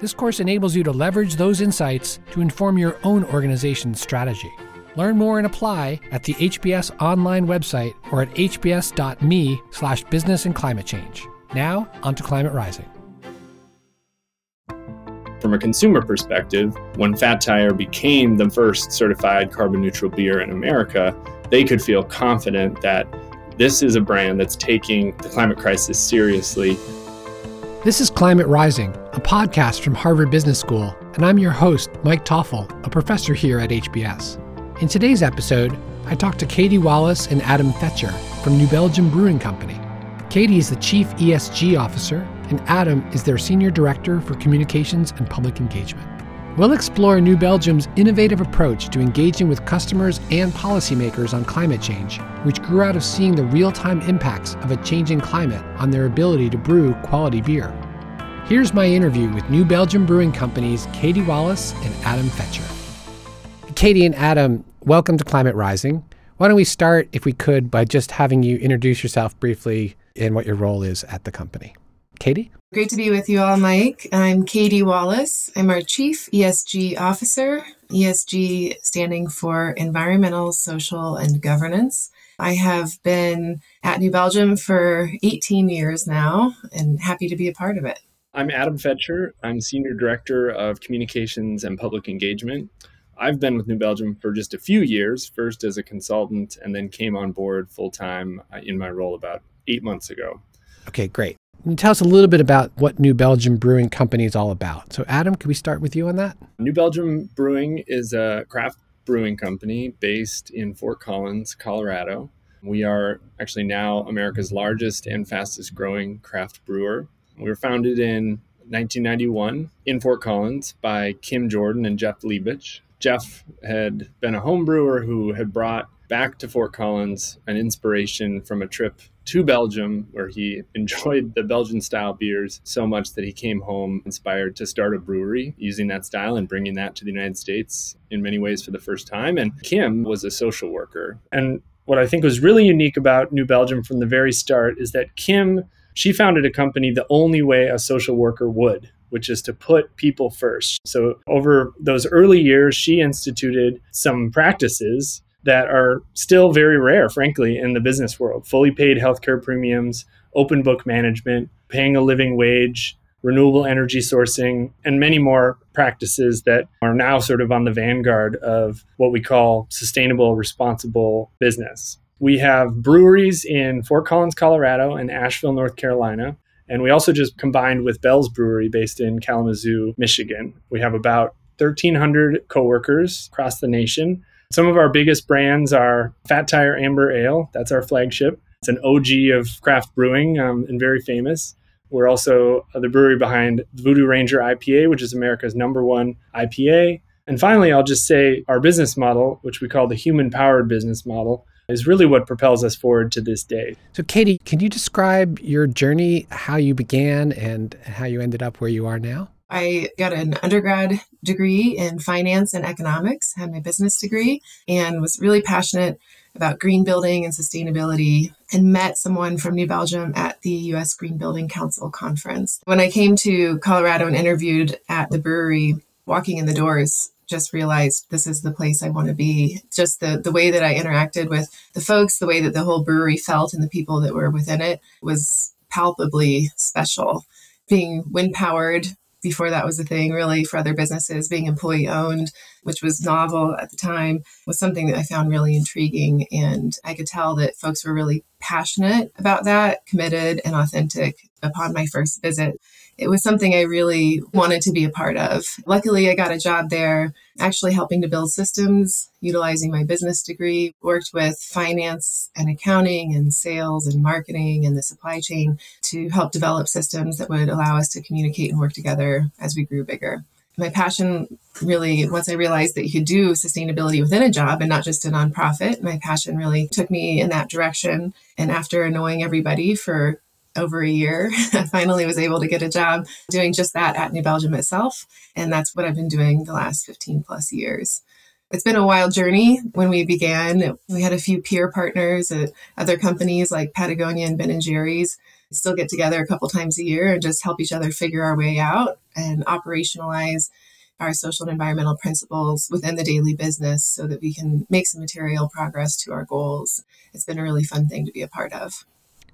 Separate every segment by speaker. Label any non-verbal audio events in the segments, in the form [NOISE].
Speaker 1: This course enables you to leverage those insights to inform your own organization's strategy. Learn more and apply at the HBS online website or at hbs.me slash business and climate change. Now, onto Climate Rising.
Speaker 2: From a consumer perspective, when Fat Tire became the first certified carbon neutral beer in America, they could feel confident that this is a brand that's taking the climate crisis seriously
Speaker 1: this is Climate Rising, a podcast from Harvard Business School, and I'm your host, Mike Toffel, a professor here at HBS. In today's episode, I talked to Katie Wallace and Adam Fetcher from New Belgium Brewing Company. Katie is the Chief ESG Officer, and Adam is their Senior Director for Communications and Public Engagement. We'll explore New Belgium's innovative approach to engaging with customers and policymakers on climate change, which grew out of seeing the real time impacts of a changing climate on their ability to brew quality beer. Here's my interview with New Belgium Brewing Company's Katie Wallace and Adam Fetcher. Katie and Adam, welcome to Climate Rising. Why don't we start, if we could, by just having you introduce yourself briefly and what your role is at the company? Katie?
Speaker 3: Great to be with you all, Mike. I'm Katie Wallace. I'm our Chief ESG Officer, ESG standing for Environmental, Social, and Governance. I have been at New Belgium for 18 years now and happy to be a part of it.
Speaker 2: I'm Adam Fetcher. I'm Senior Director of Communications and Public Engagement. I've been with New Belgium for just a few years, first as a consultant, and then came on board full time uh, in my role about eight months ago.
Speaker 1: Okay, great. Can you tell us a little bit about what New Belgium Brewing Company is all about? So, Adam, can we start with you on that?
Speaker 2: New Belgium Brewing is a craft brewing company based in Fort Collins, Colorado. We are actually now America's largest and fastest growing craft brewer. We were founded in 1991 in Fort Collins by Kim Jordan and Jeff Lebesch. Jeff had been a home brewer who had brought back to Fort Collins an inspiration from a trip to Belgium, where he enjoyed the Belgian style beers so much that he came home inspired to start a brewery using that style and bringing that to the United States in many ways for the first time. And Kim was a social worker. And what I think was really unique about New Belgium from the very start is that Kim, she founded a company the only way a social worker would, which is to put people first. So, over those early years, she instituted some practices that are still very rare, frankly, in the business world. Fully paid healthcare premiums, open book management, paying a living wage, renewable energy sourcing, and many more practices that are now sort of on the vanguard of what we call sustainable, responsible business. We have breweries in Fort Collins, Colorado, and Asheville, North Carolina. And we also just combined with Bell's Brewery based in Kalamazoo, Michigan. We have about 1,300 coworkers across the nation some of our biggest brands are Fat Tire Amber Ale. That's our flagship. It's an OG of craft brewing um, and very famous. We're also the brewery behind Voodoo Ranger IPA, which is America's number one IPA. And finally, I'll just say our business model, which we call the human powered business model, is really what propels us forward to this day.
Speaker 1: So, Katie, can you describe your journey, how you began, and how you ended up where you are now?
Speaker 3: I got an undergrad degree in finance and economics, had my business degree, and was really passionate about green building and sustainability and met someone from New Belgium at the US Green Building Council conference. When I came to Colorado and interviewed at the brewery, walking in the doors, just realized this is the place I want to be. Just the, the way that I interacted with the folks, the way that the whole brewery felt and the people that were within it was palpably special. Being wind powered, before that was a thing really for other businesses. Being employee owned which was novel at the time was something that i found really intriguing and i could tell that folks were really passionate about that committed and authentic upon my first visit it was something I really wanted to be a part of. Luckily, I got a job there actually helping to build systems, utilizing my business degree, worked with finance and accounting and sales and marketing and the supply chain to help develop systems that would allow us to communicate and work together as we grew bigger. My passion really, once I realized that you could do sustainability within a job and not just a nonprofit, my passion really took me in that direction. And after annoying everybody for over a year, [LAUGHS] I finally was able to get a job doing just that at New Belgium itself. And that's what I've been doing the last 15 plus years. It's been a wild journey. When we began, we had a few peer partners at other companies like Patagonia and Ben and Jerry's. We still get together a couple times a year and just help each other figure our way out and operationalize our social and environmental principles within the daily business so that we can make some material progress to our goals. It's been a really fun thing to be a part of.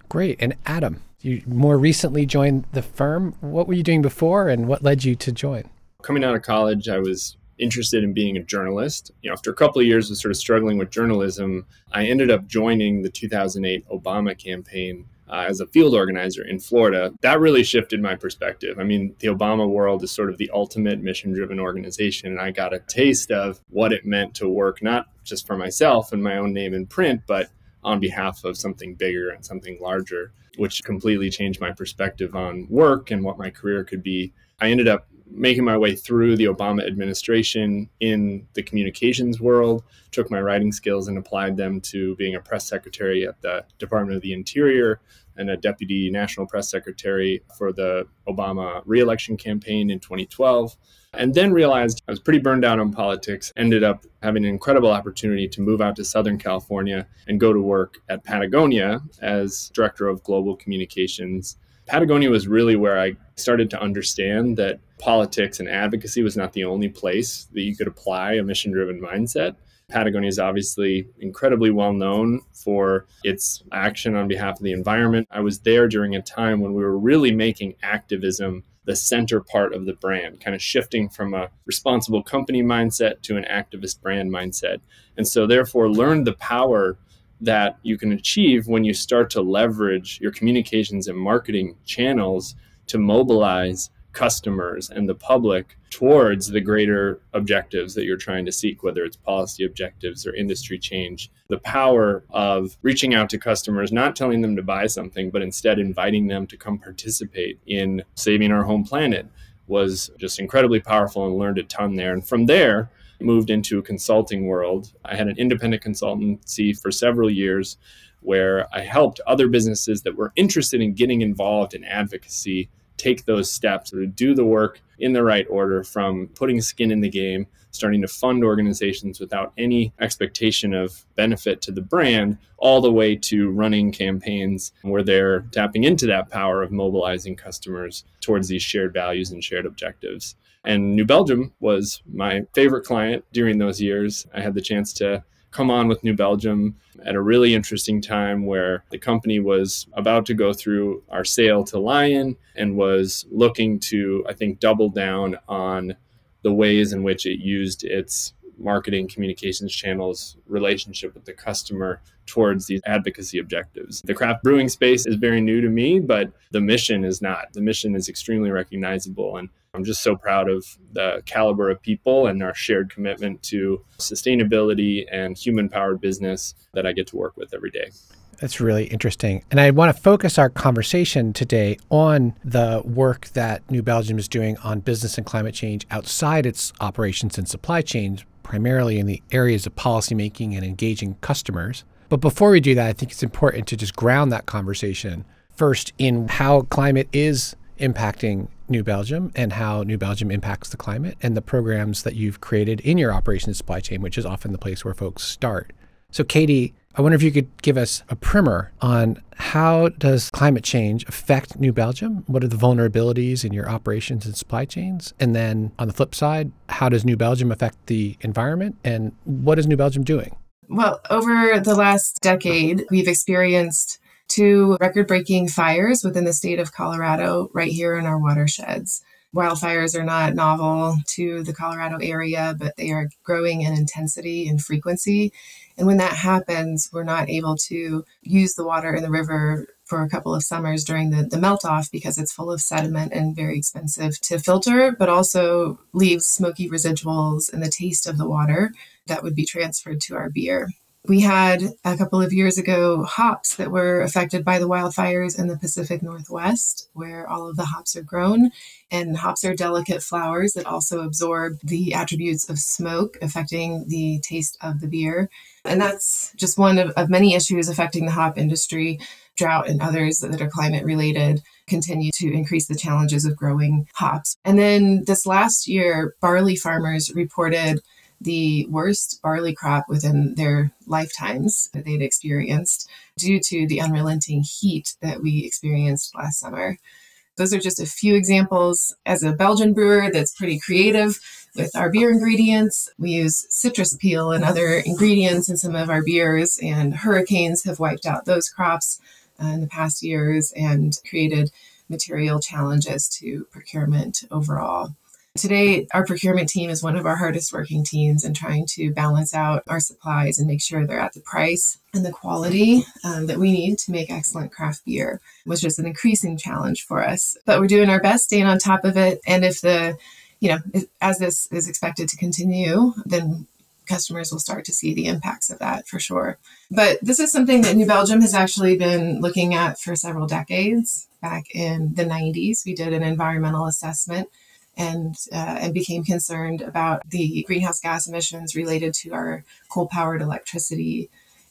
Speaker 1: Great. And Adam, you more recently joined the firm. What were you doing before and what led you to join?
Speaker 2: Coming out of college, I was interested in being a journalist. You know, after a couple of years of sort of struggling with journalism, I ended up joining the 2008 Obama campaign uh, as a field organizer in Florida, that really shifted my perspective. I mean, the Obama world is sort of the ultimate mission driven organization. And I got a taste of what it meant to work, not just for myself and my own name in print, but on behalf of something bigger and something larger, which completely changed my perspective on work and what my career could be. I ended up making my way through the Obama administration in the communications world, took my writing skills and applied them to being a press secretary at the Department of the Interior and a deputy national press secretary for the Obama reelection campaign in 2012. And then realized I was pretty burned out on politics, ended up having an incredible opportunity to move out to Southern California and go to work at Patagonia as director of global communications Patagonia was really where I started to understand that politics and advocacy was not the only place that you could apply a mission driven mindset. Patagonia is obviously incredibly well known for its action on behalf of the environment. I was there during a time when we were really making activism the center part of the brand, kind of shifting from a responsible company mindset to an activist brand mindset. And so, therefore, learned the power that you can achieve when you start to leverage your communications and marketing channels to mobilize customers and the public towards the greater objectives that you're trying to seek, whether it's policy objectives or industry change. The power of reaching out to customers, not telling them to buy something, but instead inviting them to come participate in saving our home planet was just incredibly powerful and learned a ton there. And from there, moved into a consulting world. I had an independent consultancy for several years where I helped other businesses that were interested in getting involved in advocacy take those steps to do the work in the right order from putting skin in the game, starting to fund organizations without any expectation of benefit to the brand, all the way to running campaigns where they're tapping into that power of mobilizing customers towards these shared values and shared objectives. And New Belgium was my favorite client during those years. I had the chance to come on with New Belgium at a really interesting time where the company was about to go through our sale to Lion and was looking to, I think, double down on the ways in which it used its marketing communications channels relationship with the customer towards these advocacy objectives. The craft brewing space is very new to me, but the mission is not. The mission is extremely recognizable. And I'm just so proud of the caliber of people and our shared commitment to sustainability and human powered business that I get to work with every day.
Speaker 1: That's really interesting. And I want to focus our conversation today on the work that New Belgium is doing on business and climate change outside its operations and supply chains, primarily in the areas of policymaking and engaging customers. But before we do that, I think it's important to just ground that conversation first in how climate is impacting New Belgium and how New Belgium impacts the climate and the programs that you've created in your operations supply chain, which is often the place where folks start. So, Katie, I wonder if you could give us a primer on how does climate change affect New Belgium? What are the vulnerabilities in your operations and supply chains? And then on the flip side, how does New Belgium affect the environment? And what is New Belgium doing?
Speaker 3: Well, over the last decade, we've experienced two record breaking fires within the state of Colorado right here in our watersheds. Wildfires are not novel to the Colorado area, but they are growing in intensity and frequency. And when that happens, we're not able to use the water in the river for a couple of summers during the, the melt off because it's full of sediment and very expensive to filter, but also leaves smoky residuals and the taste of the water that would be transferred to our beer. We had a couple of years ago hops that were affected by the wildfires in the Pacific Northwest, where all of the hops are grown. And hops are delicate flowers that also absorb the attributes of smoke, affecting the taste of the beer. And that's just one of, of many issues affecting the hop industry. Drought and others that are climate related continue to increase the challenges of growing hops. And then this last year, barley farmers reported the worst barley crop within their lifetimes that they'd experienced due to the unrelenting heat that we experienced last summer. Those are just a few examples. As a Belgian brewer that's pretty creative with our beer ingredients, we use citrus peel and other ingredients in some of our beers, and hurricanes have wiped out those crops uh, in the past years and created material challenges to procurement overall. Today, our procurement team is one of our hardest working teams and trying to balance out our supplies and make sure they're at the price and the quality um, that we need to make excellent craft beer, which is an increasing challenge for us. But we're doing our best, staying on top of it. And if the, you know, as this is expected to continue, then customers will start to see the impacts of that for sure. But this is something that New Belgium has actually been looking at for several decades. Back in the 90s, we did an environmental assessment and uh, and became concerned about the greenhouse gas emissions related to our coal powered electricity.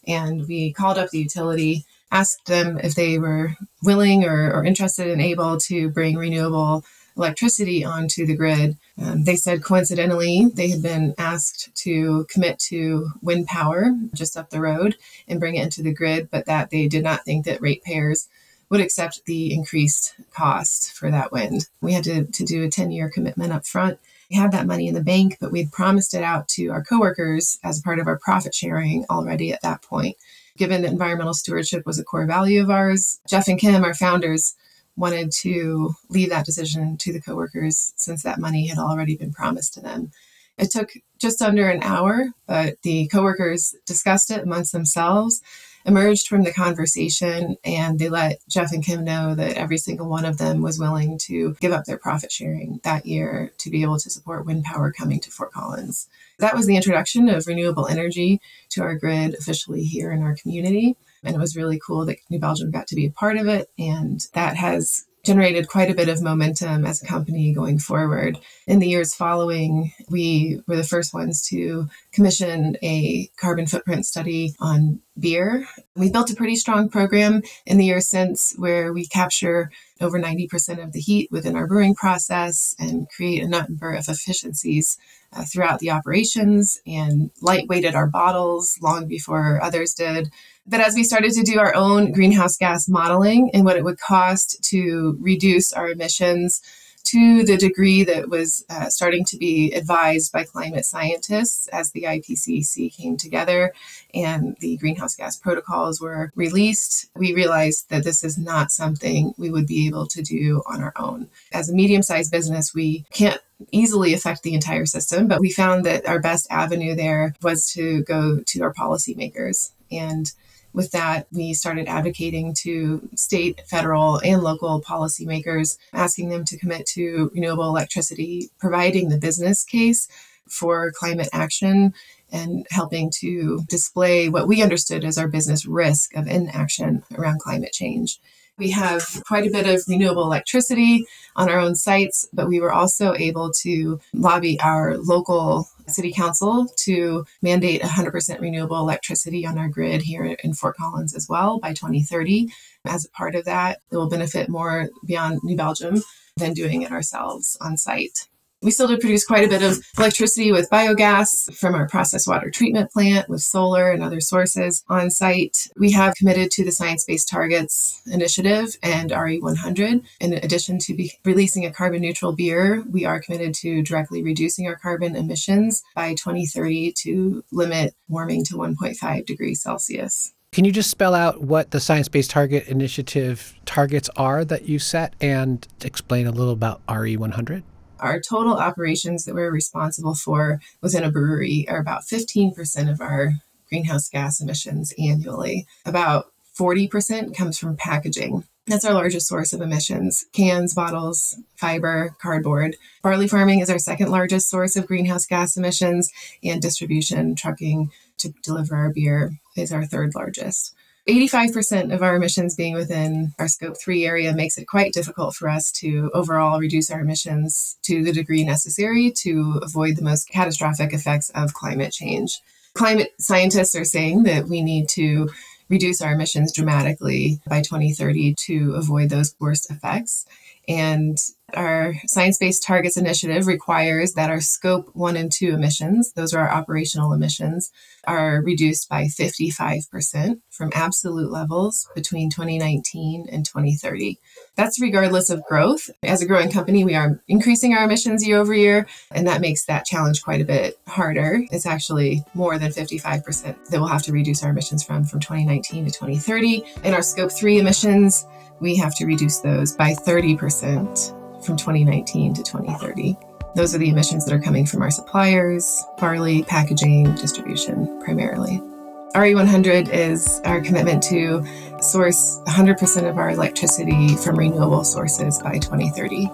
Speaker 3: And we called up the utility, asked them if they were willing or, or interested and able to bring renewable electricity onto the grid. Um, they said coincidentally they had been asked to commit to wind power just up the road and bring it into the grid, but that they did not think that ratepayers would accept the increased cost for that wind. We had to, to do a 10 year commitment up front. We had that money in the bank, but we'd promised it out to our coworkers as part of our profit sharing already at that point. Given that environmental stewardship was a core value of ours, Jeff and Kim, our founders, wanted to leave that decision to the coworkers since that money had already been promised to them. It took just under an hour, but the coworkers discussed it amongst themselves emerged from the conversation and they let Jeff and Kim know that every single one of them was willing to give up their profit sharing that year to be able to support wind power coming to Fort Collins. That was the introduction of renewable energy to our grid officially here in our community. And it was really cool that New Belgium got to be a part of it. And that has generated quite a bit of momentum as a company going forward. In the years following, we were the first ones to commission a carbon footprint study on beer. We built a pretty strong program in the years since where we capture over 90% of the heat within our brewing process and create a number of efficiencies uh, throughout the operations and lightweighted our bottles long before others did. But as we started to do our own greenhouse gas modeling and what it would cost to reduce our emissions to the degree that was uh, starting to be advised by climate scientists as the IPCC came together and the greenhouse gas protocols were released, we realized that this is not something we would be able to do on our own. As a medium sized business, we can't easily affect the entire system, but we found that our best avenue there was to go to our policymakers and with that, we started advocating to state, federal, and local policymakers, asking them to commit to renewable electricity, providing the business case for climate action and helping to display what we understood as our business risk of inaction around climate change. We have quite a bit of renewable electricity on our own sites, but we were also able to lobby our local city council to mandate 100% renewable electricity on our grid here in Fort Collins as well by 2030. As a part of that, it will benefit more beyond New Belgium than doing it ourselves on site. We still do produce quite a bit of electricity with biogas from our process water treatment plant, with solar and other sources on site. We have committed to the Science Based Targets Initiative and RE100. In addition to releasing a carbon neutral beer, we are committed to directly reducing our carbon emissions by 2030 to limit warming to 1.5 degrees Celsius.
Speaker 1: Can you just spell out what the Science Based Target Initiative targets are that you set and explain a little about RE100?
Speaker 3: Our total operations that we're responsible for within a brewery are about 15% of our greenhouse gas emissions annually. About 40% comes from packaging. That's our largest source of emissions cans, bottles, fiber, cardboard. Barley farming is our second largest source of greenhouse gas emissions, and distribution, trucking to deliver our beer is our third largest. 85% of our emissions being within our scope 3 area makes it quite difficult for us to overall reduce our emissions to the degree necessary to avoid the most catastrophic effects of climate change. Climate scientists are saying that we need to reduce our emissions dramatically by 2030 to avoid those worst effects. And our Science Based Targets Initiative requires that our scope one and two emissions, those are our operational emissions, are reduced by 55% from absolute levels between 2019 and 2030. That's regardless of growth. As a growing company, we are increasing our emissions year over year, and that makes that challenge quite a bit harder. It's actually more than 55% that we'll have to reduce our emissions from from 2019 to 2030. In our scope three emissions, we have to reduce those by 30% from 2019 to 2030. Those are the emissions that are coming from our suppliers, barley, packaging, distribution primarily. RE100 is our commitment to source 100% of our electricity from renewable sources by 2030.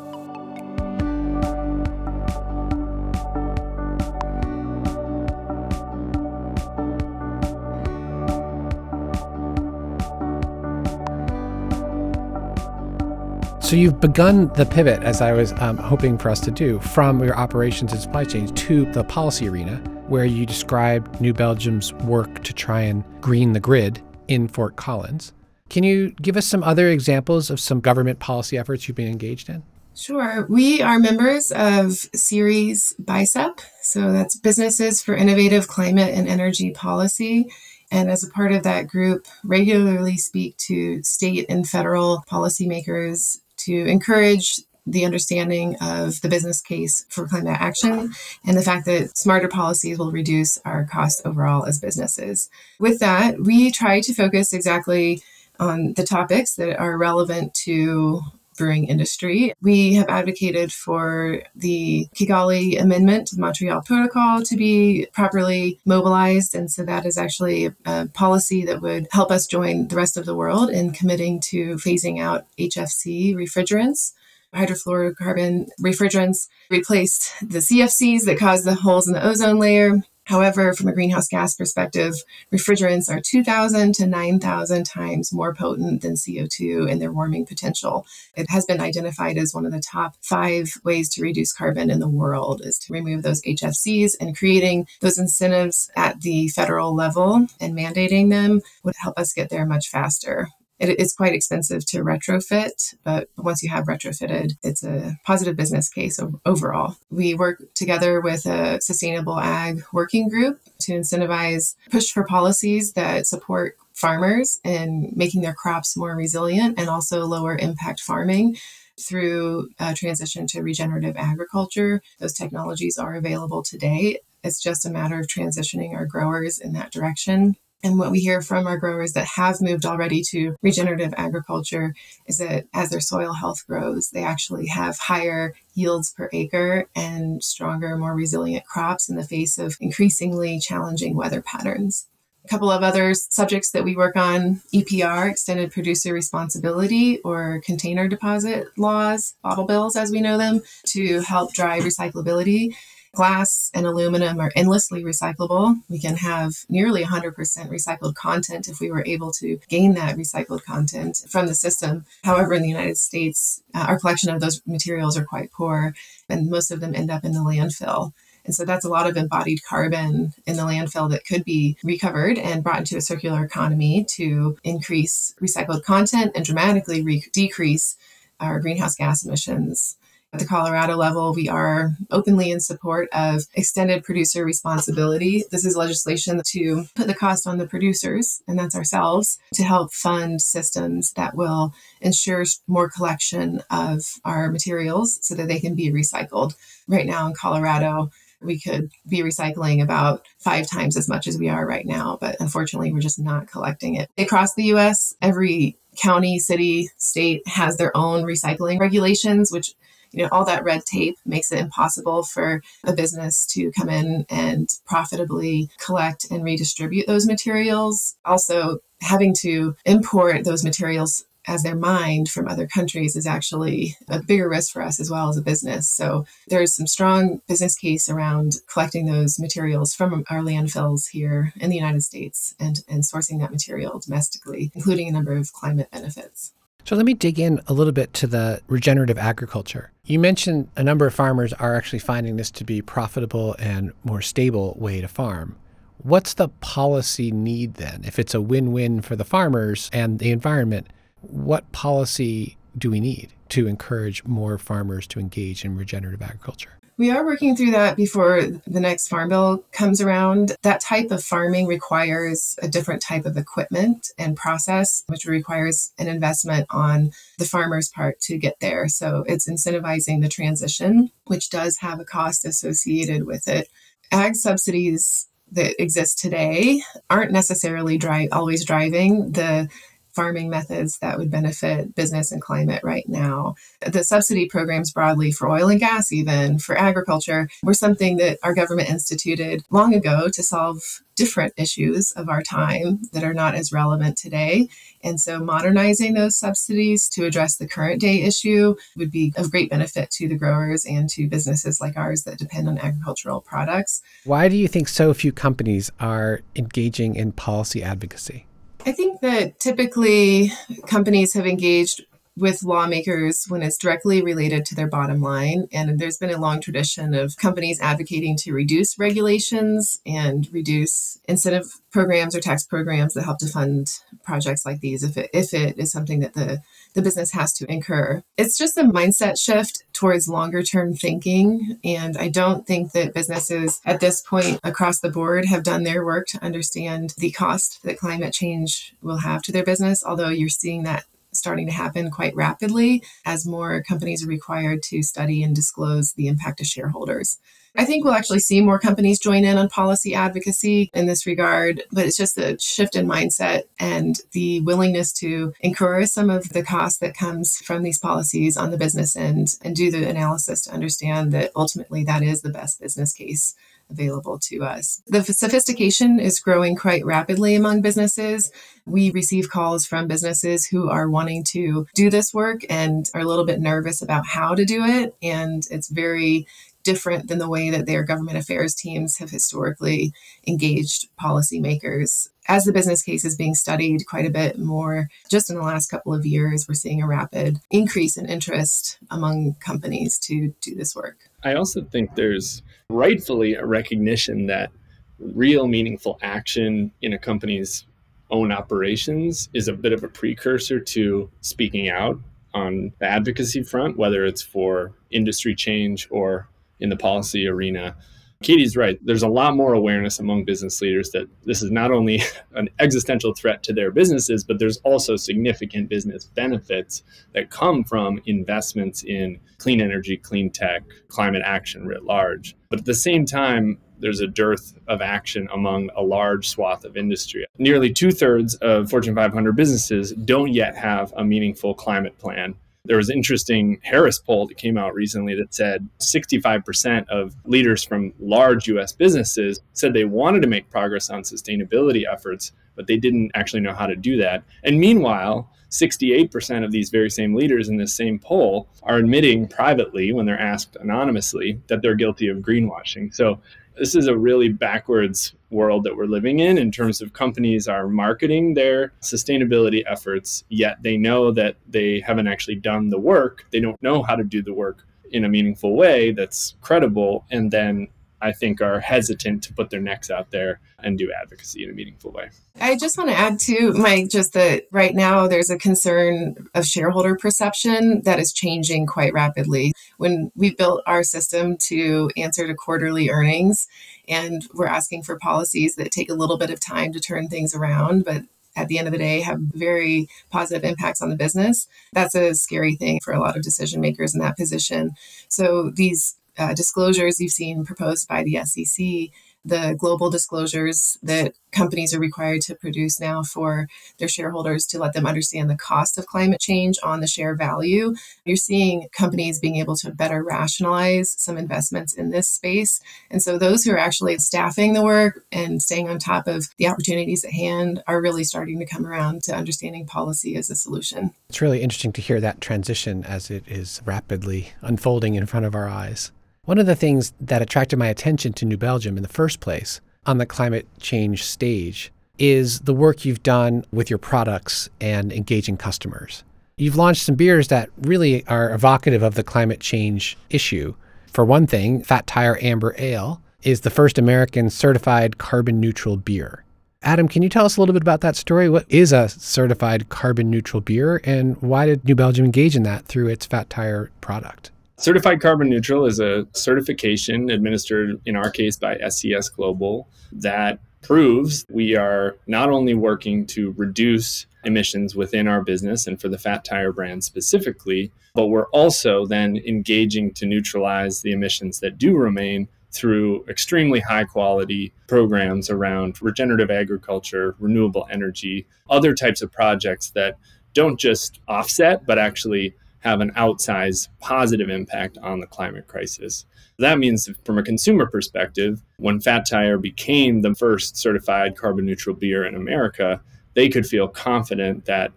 Speaker 1: So you've begun the pivot, as I was um, hoping for us to do, from your operations and supply chains to the policy arena, where you described New Belgium's work to try and green the grid in Fort Collins. Can you give us some other examples of some government policy efforts you've been engaged in?
Speaker 3: Sure. We are members of Ceres BICEP. So that's Businesses for Innovative Climate and Energy Policy. And as a part of that group, regularly speak to state and federal policymakers to encourage the understanding of the business case for climate action and the fact that smarter policies will reduce our costs overall as businesses. With that, we try to focus exactly on the topics that are relevant to brewing industry. We have advocated for the Kigali Amendment to the Montreal Protocol to be properly mobilized. And so that is actually a policy that would help us join the rest of the world in committing to phasing out HFC refrigerants hydrofluorocarbon refrigerants replaced the CFCs that cause the holes in the ozone layer. However, from a greenhouse gas perspective, refrigerants are 2,000 to 9,000 times more potent than CO2 in their warming potential. It has been identified as one of the top five ways to reduce carbon in the world is to remove those HFCs and creating those incentives at the federal level and mandating them would help us get there much faster it is quite expensive to retrofit, but once you have retrofitted, it's a positive business case overall. We work together with a sustainable ag working group to incentivize, push for policies that support farmers in making their crops more resilient and also lower impact farming through a transition to regenerative agriculture. Those technologies are available today. It's just a matter of transitioning our growers in that direction. And what we hear from our growers that have moved already to regenerative agriculture is that as their soil health grows, they actually have higher yields per acre and stronger, more resilient crops in the face of increasingly challenging weather patterns. A couple of other subjects that we work on EPR, extended producer responsibility, or container deposit laws, bottle bills as we know them, to help drive recyclability Glass and aluminum are endlessly recyclable. We can have nearly 100% recycled content if we were able to gain that recycled content from the system. However, in the United States, uh, our collection of those materials are quite poor, and most of them end up in the landfill. And so that's a lot of embodied carbon in the landfill that could be recovered and brought into a circular economy to increase recycled content and dramatically re- decrease our greenhouse gas emissions. At the Colorado level, we are openly in support of extended producer responsibility. This is legislation to put the cost on the producers, and that's ourselves, to help fund systems that will ensure more collection of our materials so that they can be recycled. Right now in Colorado, we could be recycling about five times as much as we are right now, but unfortunately, we're just not collecting it. Across the US, every county, city, state has their own recycling regulations, which you know all that red tape makes it impossible for a business to come in and profitably collect and redistribute those materials also having to import those materials as they're mined from other countries is actually a bigger risk for us as well as a business. So there's some strong business case around collecting those materials from our landfills here in the United States and, and sourcing that material domestically, including a number of climate benefits.
Speaker 1: So let me dig in a little bit to the regenerative agriculture. You mentioned a number of farmers are actually finding this to be profitable and more stable way to farm. What's the policy need then? If it's a win-win for the farmers and the environment, what policy do we need to encourage more farmers to engage in regenerative agriculture?
Speaker 3: We are working through that before the next farm bill comes around. That type of farming requires a different type of equipment and process, which requires an investment on the farmer's part to get there. So it's incentivizing the transition, which does have a cost associated with it. Ag subsidies that exist today aren't necessarily always driving the farming methods that would benefit business and climate right now. The subsidy programs broadly for oil and gas, even for agriculture, were something that our government instituted long ago to solve different issues of our time that are not as relevant today. And so modernizing those subsidies to address the current day issue would be of great benefit to the growers and to businesses like ours that depend on agricultural products.
Speaker 1: Why do you think so few companies are engaging in policy advocacy?
Speaker 3: I think that typically companies have engaged with lawmakers when it's directly related to their bottom line. And there's been a long tradition of companies advocating to reduce regulations and reduce incentive programs or tax programs that help to fund projects like these if it, if it is something that the, the business has to incur. It's just a mindset shift towards longer term thinking. And I don't think that businesses at this point across the board have done their work to understand the cost that climate change will have to their business, although you're seeing that starting to happen quite rapidly as more companies are required to study and disclose the impact to shareholders. I think we'll actually see more companies join in on policy advocacy in this regard, but it's just a shift in mindset and the willingness to incur some of the cost that comes from these policies on the business end and do the analysis to understand that ultimately that is the best business case available to us. The sophistication is growing quite rapidly among businesses. We receive calls from businesses who are wanting to do this work and are a little bit nervous about how to do it. And it's very different than the way that their government affairs teams have historically engaged policymakers. As the business case is being studied quite a bit more, just in the last couple of years, we're seeing a rapid increase in interest among companies to do this work.
Speaker 2: I also think there's rightfully a recognition that real meaningful action in a company's own operations is a bit of a precursor to speaking out on the advocacy front, whether it's for industry change or in the policy arena. Katie's right. There's a lot more awareness among business leaders that this is not only [LAUGHS] an existential threat to their businesses, but there's also significant business benefits that come from investments in clean energy, clean tech, climate action writ large. But at the same time, there's a dearth of action among a large swath of industry. Nearly two thirds of Fortune 500 businesses don't yet have a meaningful climate plan there was an interesting Harris poll that came out recently that said 65% of leaders from large US businesses said they wanted to make progress on sustainability efforts, but they didn't actually know how to do that. And meanwhile, 68% of these very same leaders in this same poll are admitting privately, when they're asked anonymously, that they're guilty of greenwashing. So this is a really backwards world that we're living in in terms of companies are marketing their sustainability efforts yet they know that they haven't actually done the work. They don't know how to do the work in a meaningful way that's credible and then I think are hesitant to put their necks out there and do advocacy in a meaningful way.
Speaker 3: I just want to add to Mike just that right now there's a concern of shareholder perception that is changing quite rapidly. When we built our system to answer to quarterly earnings and we're asking for policies that take a little bit of time to turn things around, but at the end of the day have very positive impacts on the business. That's a scary thing for a lot of decision makers in that position. So these uh, disclosures you've seen proposed by the SEC the global disclosures that companies are required to produce now for their shareholders to let them understand the cost of climate change on the share value. You're seeing companies being able to better rationalize some investments in this space. And so those who are actually staffing the work and staying on top of the opportunities at hand are really starting to come around to understanding policy as a solution.
Speaker 1: It's really interesting to hear that transition as it is rapidly unfolding in front of our eyes. One of the things that attracted my attention to New Belgium in the first place on the climate change stage is the work you've done with your products and engaging customers. You've launched some beers that really are evocative of the climate change issue. For one thing, Fat Tire Amber Ale is the first American certified carbon neutral beer. Adam, can you tell us a little bit about that story? What is a certified carbon neutral beer and why did New Belgium engage in that through its Fat Tire product?
Speaker 2: Certified carbon neutral is a certification administered, in our case, by SCS Global that proves we are not only working to reduce emissions within our business and for the Fat Tire brand specifically, but we're also then engaging to neutralize the emissions that do remain through extremely high quality programs around regenerative agriculture, renewable energy, other types of projects that don't just offset, but actually have an outsized positive impact on the climate crisis. That means, from a consumer perspective, when Fat Tire became the first certified carbon neutral beer in America, they could feel confident that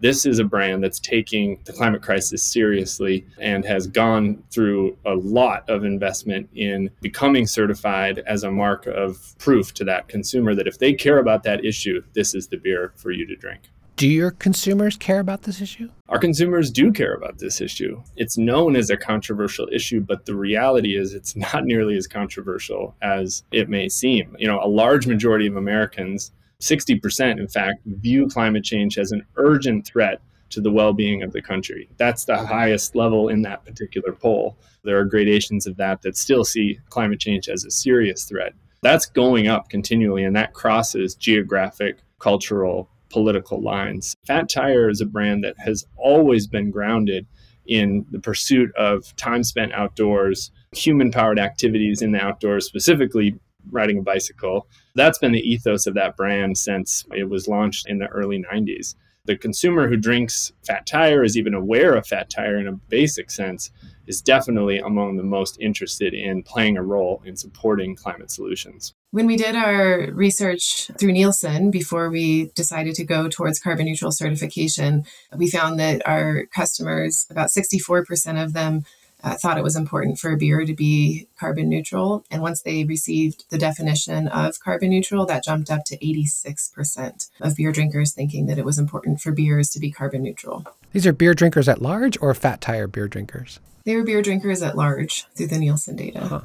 Speaker 2: this is a brand that's taking the climate crisis seriously and has gone through a lot of investment in becoming certified as a mark of proof to that consumer that if they care about that issue, this is the beer for you to drink.
Speaker 1: Do your consumers care about this issue?
Speaker 2: Our consumers do care about this issue. It's known as a controversial issue, but the reality is it's not [LAUGHS] nearly as controversial as it may seem. You know, a large majority of Americans, 60% in fact, view climate change as an urgent threat to the well being of the country. That's the highest level in that particular poll. There are gradations of that that still see climate change as a serious threat. That's going up continually, and that crosses geographic, cultural, political lines. Fat Tire is a brand that has always been grounded in the pursuit of time spent outdoors, human powered activities in the outdoors, specifically riding a bicycle. That's been the ethos of that brand since it was launched in the early 90s. The consumer who drinks Fat Tire is even aware of Fat Tire in a basic sense is definitely among the most interested in playing a role in supporting climate solutions.
Speaker 3: When we did our research through Nielsen before we decided to go towards carbon neutral certification, we found that our customers, about 64% of them, uh, thought it was important for a beer to be carbon neutral. And once they received the definition of carbon neutral, that jumped up to 86% of beer drinkers thinking that it was important for beers to be carbon neutral.
Speaker 1: These are beer drinkers at large or fat tire beer drinkers?
Speaker 3: They were beer drinkers at large through the Nielsen data.
Speaker 1: Huh.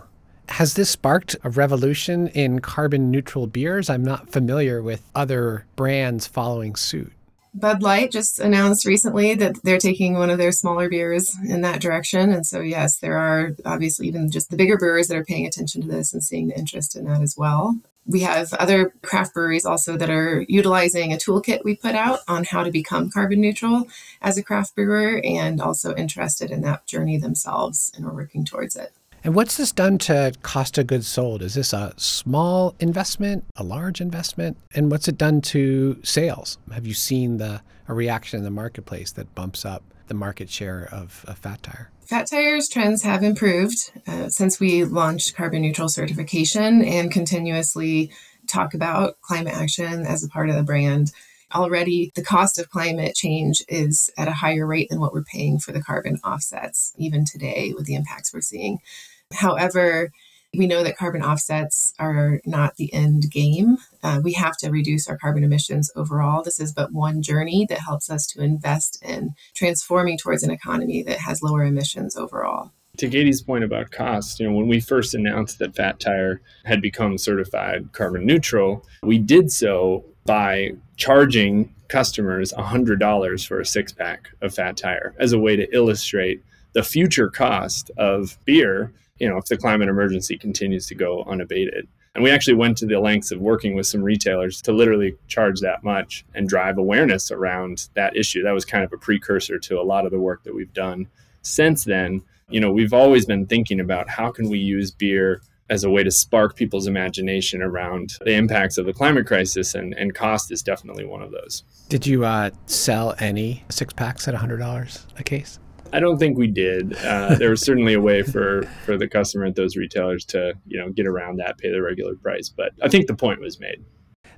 Speaker 1: Has this sparked a revolution in carbon neutral beers? I'm not familiar with other brands following suit.
Speaker 3: Bud Light just announced recently that they're taking one of their smaller beers in that direction. And so, yes, there are obviously even just the bigger brewers that are paying attention to this and seeing the interest in that as well. We have other craft breweries also that are utilizing a toolkit we put out on how to become carbon neutral as a craft brewer and also interested in that journey themselves and are working towards it.
Speaker 1: And what's this done to cost of goods sold? Is this a small investment, a large investment? And what's it done to sales? Have you seen the a reaction in the marketplace that bumps up the market share of, of Fat Tire?
Speaker 3: Fat Tire's trends have improved uh, since we launched carbon neutral certification and continuously talk about climate action as a part of the brand already the cost of climate change is at a higher rate than what we're paying for the carbon offsets, even today with the impacts we're seeing. However, we know that carbon offsets are not the end game. Uh, we have to reduce our carbon emissions overall. This is but one journey that helps us to invest in transforming towards an economy that has lower emissions overall.
Speaker 2: To Katie's point about cost, you know, when we first announced that Fat Tire had become certified carbon neutral, we did so by charging customers $100 for a six pack of Fat Tire as a way to illustrate the future cost of beer you know, if the climate emergency continues to go unabated. And we actually went to the lengths of working with some retailers to literally charge that much and drive awareness around that issue. That was kind of a precursor to a lot of the work that we've done since then. You know, we've always been thinking about how can we use beer as a way to spark people's imagination around the impacts of the climate crisis, and, and cost is definitely one of those.
Speaker 1: Did you uh, sell any six packs at $100 a case?
Speaker 2: I don't think we did. Uh, there was certainly a way for for the customer at those retailers to you know get around that, pay the regular price. But I think the point was made.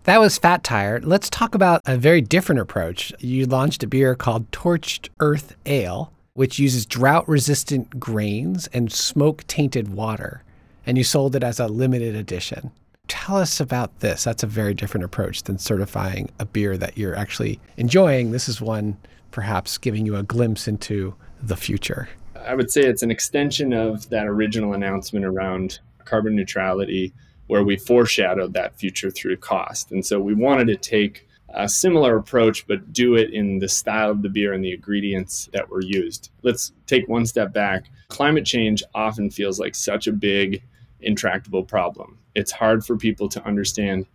Speaker 1: That was Fat Tire. Let's talk about a very different approach. You launched a beer called Torched Earth Ale, which uses drought resistant grains and smoke tainted water, and you sold it as a limited edition. Tell us about this. That's a very different approach than certifying a beer that you're actually enjoying. This is one perhaps giving you a glimpse into the future?
Speaker 2: I would say it's an extension of that original announcement around carbon neutrality, where we foreshadowed that future through cost. And so we wanted to take a similar approach, but do it in the style of the beer and the ingredients that were used. Let's take one step back. Climate change often feels like such a big, intractable problem. It's hard for people to understand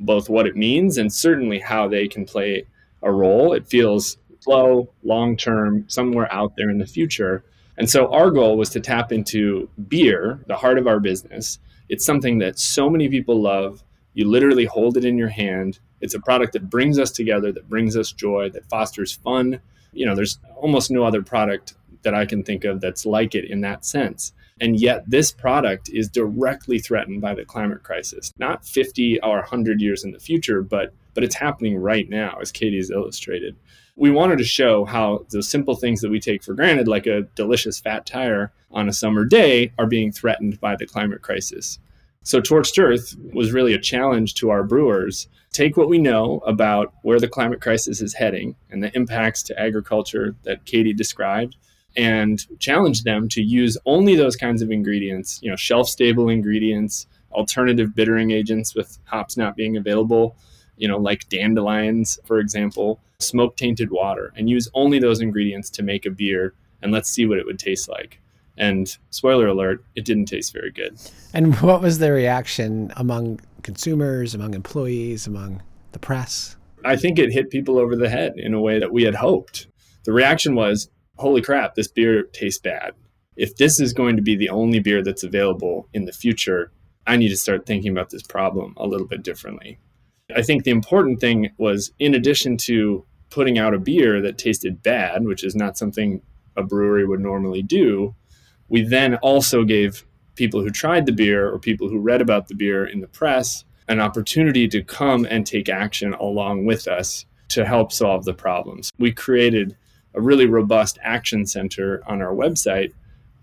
Speaker 2: both what it means and certainly how they can play a role. It feels slow, long term, somewhere out there in the future. And so our goal was to tap into beer, the heart of our business. It's something that so many people love. You literally hold it in your hand. It's a product that brings us together, that brings us joy, that fosters fun. You know, there's almost no other product that I can think of that's like it in that sense. And yet, this product is directly threatened by the climate crisis, not 50 or 100 years in the future, but, but it's happening right now, as Katie's illustrated we wanted to show how the simple things that we take for granted, like a delicious fat tire on a summer day, are being threatened by the climate crisis. So, Torched Earth was really a challenge to our brewers. Take what we know about where the climate crisis is heading and the impacts to agriculture that Katie described, and challenge them to use only those kinds of ingredients, you know, shelf stable ingredients, alternative bittering agents with hops not being available, you know, like dandelions, for example, smoke tainted water, and use only those ingredients to make a beer. And let's see what it would taste like. And spoiler alert, it didn't taste very good.
Speaker 1: And [LAUGHS] what was the reaction among consumers, among employees, among the press?
Speaker 2: I think it hit people over the head in a way that we had hoped. The reaction was, holy crap, this beer tastes bad. If this is going to be the only beer that's available in the future, I need to start thinking about this problem a little bit differently. I think the important thing was, in addition to putting out a beer that tasted bad, which is not something a brewery would normally do, we then also gave people who tried the beer or people who read about the beer in the press an opportunity to come and take action along with us to help solve the problems. We created a really robust action center on our website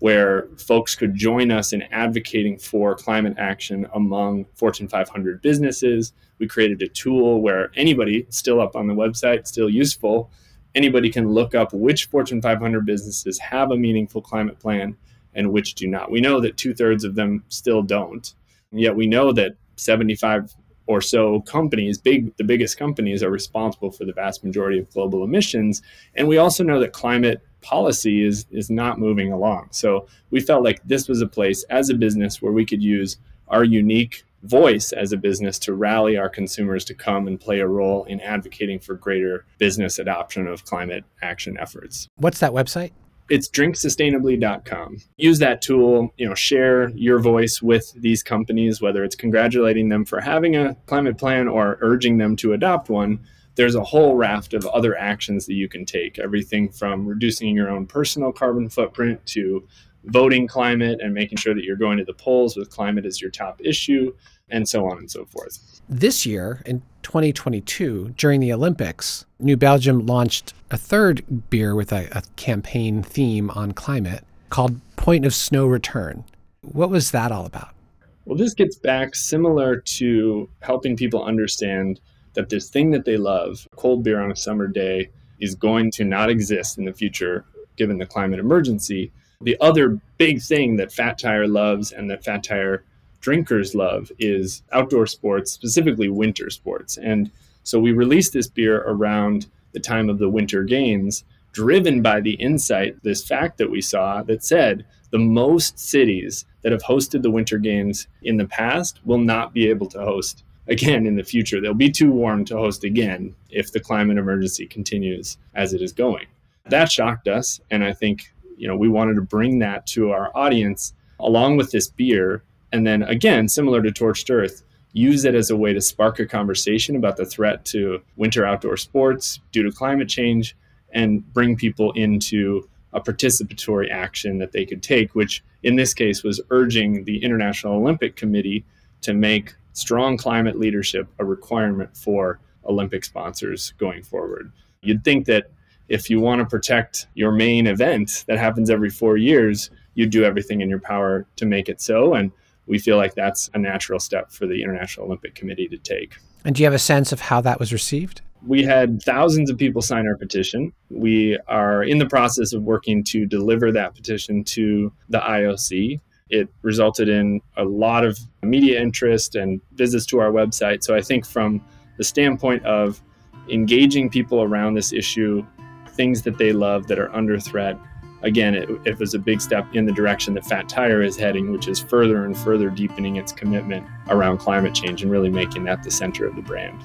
Speaker 2: where folks could join us in advocating for climate action among Fortune 500 businesses. We created a tool where anybody, still up on the website, still useful, anybody can look up which Fortune 500 businesses have a meaningful climate plan and which do not. We know that two thirds of them still don't. And yet we know that 75 or so companies, big the biggest companies, are responsible for the vast majority of global emissions. And we also know that climate policy is is not moving along. So we felt like this was a place as a business where we could use our unique voice as a business to rally our consumers to come and play a role in advocating for greater business adoption of climate action efforts.
Speaker 1: What's that website?
Speaker 2: it's drinksustainably.com. Use that tool, you know, share your voice with these companies, whether it's congratulating them for having a climate plan or urging them to adopt one. There's a whole raft of other actions that you can take, everything from reducing your own personal carbon footprint to voting climate and making sure that you're going to the polls with climate as your top issue and so on and so forth.
Speaker 1: This year, in 2022, during the Olympics, New Belgium launched a third beer with a, a campaign theme on climate called Point of Snow Return. What was that all about?
Speaker 2: Well, this gets back similar to helping people understand that this thing that they love, cold beer on a summer day, is going to not exist in the future given the climate emergency. The other big thing that Fat Tire loves and that Fat Tire drinkers love is outdoor sports, specifically winter sports. And so we released this beer around the time of the Winter Games, driven by the insight, this fact that we saw that said the most cities that have hosted the Winter Games in the past will not be able to host again in the future. They'll be too warm to host again if the climate emergency continues as it is going. That shocked us. And I think, you know, we wanted to bring that to our audience along with this beer And then again, similar to Torched Earth, use it as a way to spark a conversation about the threat to winter outdoor sports due to climate change and bring people into a participatory action that they could take, which in this case was urging the International Olympic Committee to make strong climate leadership a requirement for Olympic sponsors going forward. You'd think that if you want to protect your main event that happens every four years, you'd do everything in your power to make it so. And we feel like that's a natural step for the International Olympic Committee to take.
Speaker 1: And do you have a sense of how that was received?
Speaker 2: We had thousands of people sign our petition. We are in the process of working to deliver that petition to the IOC. It resulted in a lot of media interest and visits to our website. So I think from the standpoint of engaging people around this issue, things that they love that are under threat, again, it, it, was a big step in the direction that Fat Tire is heading, which is further and further deepening its commitment around climate change and really making that the center of the brand.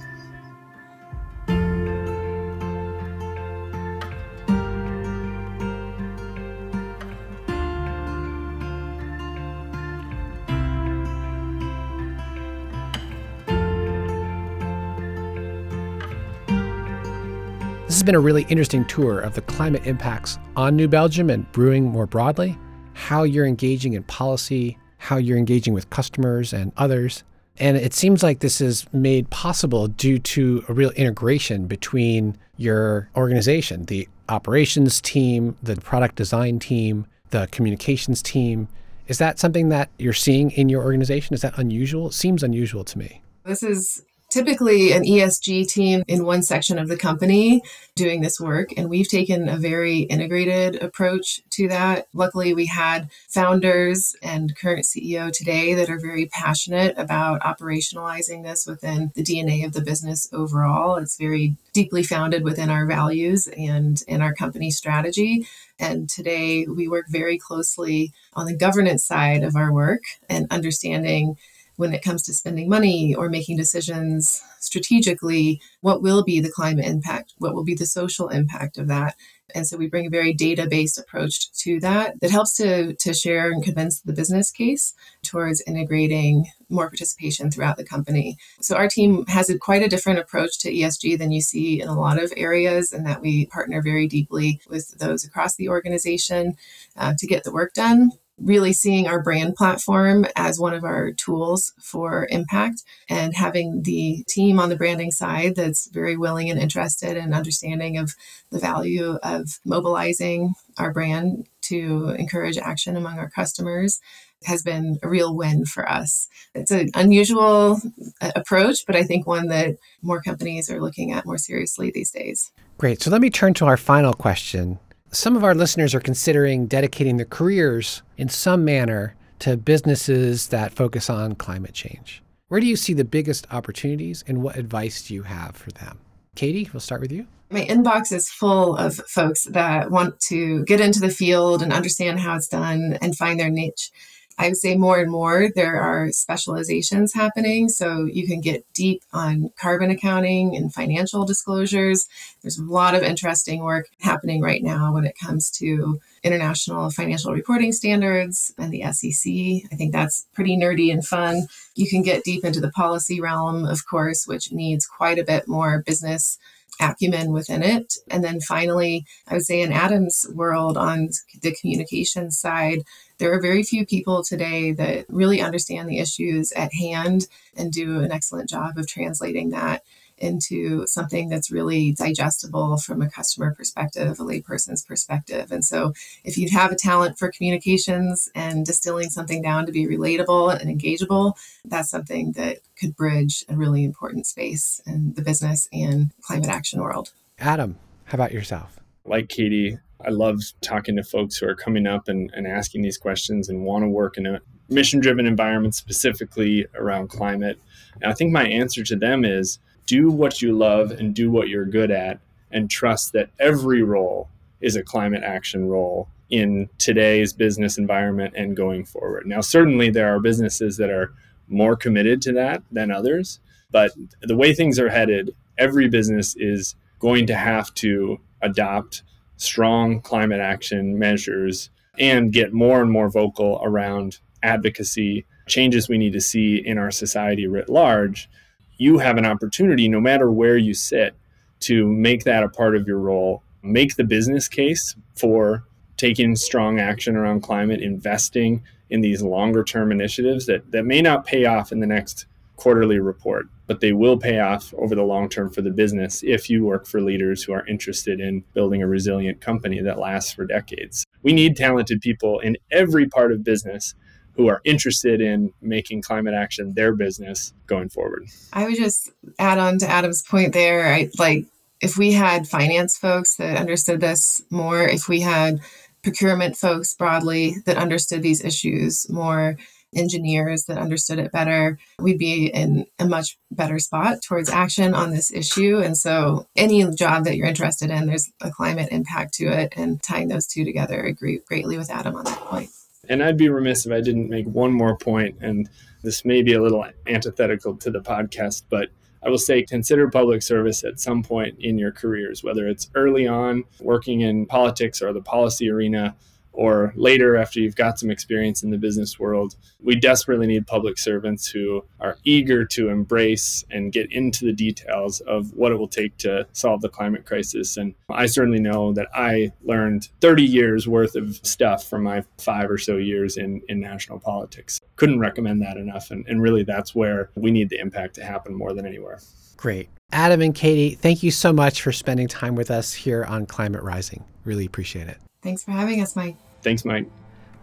Speaker 1: Been a really interesting tour of the climate impacts on New Belgium and brewing more broadly, how you're engaging in policy, how you're engaging with customers and others. And it seems like this is made possible due to a real integration between your organization, the operations team, the product design team, the communications team. Is that something that you're seeing in your organization? Is that unusual? It seems unusual to me.
Speaker 3: This is typically an ESG team in one section of the company doing this work. And we've taken a very integrated approach to that. Luckily, we had founders and current CEO today that are very passionate about operationalizing this within the DNA of the business overall. It's very deeply founded within our values and in our company strategy. And today we work very closely on the governance side of our work and understanding when it comes to spending money or making decisions strategically, what will be the climate impact? What will be the social impact of that? And so we bring a very data based approach to that that helps to, to share and convince the business case towards integrating more participation throughout the company. So our team has a, quite a different approach to ESG than you see in a lot of areas, and that we partner very deeply with those across the organization uh, to get the work done really seeing our brand platform as one of our tools for impact and having the team on the branding side that's very willing and interested and understanding of the value of mobilizing our brand to encourage action among our customers has been a real win for us. It's an unusual uh, approach, but I think one that more companies are looking at more seriously these days.
Speaker 1: Great. So let me turn to our final question some of our listeners are considering dedicating their careers in some manner to businesses that focus on climate change. Where do you see the biggest opportunities and what advice do you have for them? Katie, we'll start with you.
Speaker 3: My inbox is full of folks that want to get into the field and understand how it's done and find their niche. I would say more and more there are specializations happening. So you can get deep on carbon accounting and financial disclosures. There's a lot of interesting work happening right now when it comes to international financial reporting standards and the SEC. I think that's pretty nerdy and fun. You can get deep into the policy realm, of course, which needs quite a bit more business acumen within it. And then finally, I would say in Adam's world on the communication side, there are very few people today that really understand the issues at hand and do an excellent job of translating that into something that's really digestible from a customer perspective, a layperson's perspective. And so, if you have a talent for communications and distilling something down to be relatable and engageable, that's something that could bridge a really important space in the business and climate action world.
Speaker 1: Adam, how about yourself?
Speaker 2: Like Katie, I love talking to folks who are coming up and, and asking these questions and want to work in a mission driven environment, specifically around climate. And I think my answer to them is do what you love and do what you're good at, and trust that every role is a climate action role in today's business environment and going forward. Now, certainly there are businesses that are more committed to that than others, but the way things are headed, every business is going to have to adopt strong climate action measures and get more and more vocal around advocacy changes we need to see in our society writ large, you have an opportunity, no matter where you sit, to make that a part of your role, make the business case for taking strong action around climate, investing in these longer term initiatives that, that may not pay off in the next quarterly report, but they will pay off over the long term for the business if you work for leaders who are interested in building a resilient company that lasts for decades. We need talented people in every part of business who are interested in making climate action their business going forward.
Speaker 3: I would just add on to Adam's point there. I like if we had finance folks that understood this more, if we had procurement folks broadly that understood these issues more, engineers that understood it better, we'd be in a much better spot towards action on this issue. And so, any job that you're interested in, there's a climate impact to it, and tying those two together, I agree greatly with Adam on that point.
Speaker 2: And I'd be remiss if I didn't make one more point, and this may be a little antithetical to the podcast, but I will say consider public service at some point in your careers, whether it's early on working in politics or the policy arena or later after you've got some experience in the business world. We desperately need public servants who are eager to embrace and get into the details of what it will take to solve the climate crisis. And I certainly know that I learned 30 years worth of stuff from my five or so years in, in national politics. Couldn't recommend that enough. And, and really, that's where we need the impact to happen more than anywhere.
Speaker 1: Great. Adam and Katie, thank you so much for spending time with us here on Climate Rising. Really appreciate it.
Speaker 3: Thanks for having us, Mike.
Speaker 2: Thanks, Mike.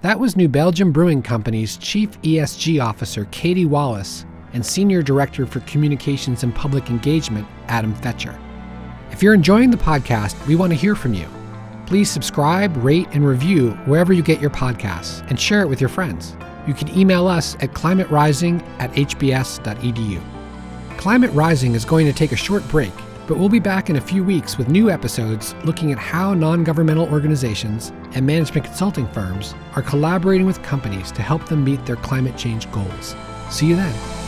Speaker 1: That was New Belgium Brewing Company's Chief ESG Officer, Katie Wallace, and Senior Director for Communications and Public Engagement, Adam Fetcher. If you're enjoying the podcast, we want to hear from you. Please subscribe, rate, and review wherever you get your podcasts and share it with your friends. You can email us at climaterising at hbs.edu. Climate Rising is going to take a short break but we'll be back in a few weeks with new episodes looking at how non governmental organizations and management consulting firms are collaborating with companies to help them meet their climate change goals. See you then.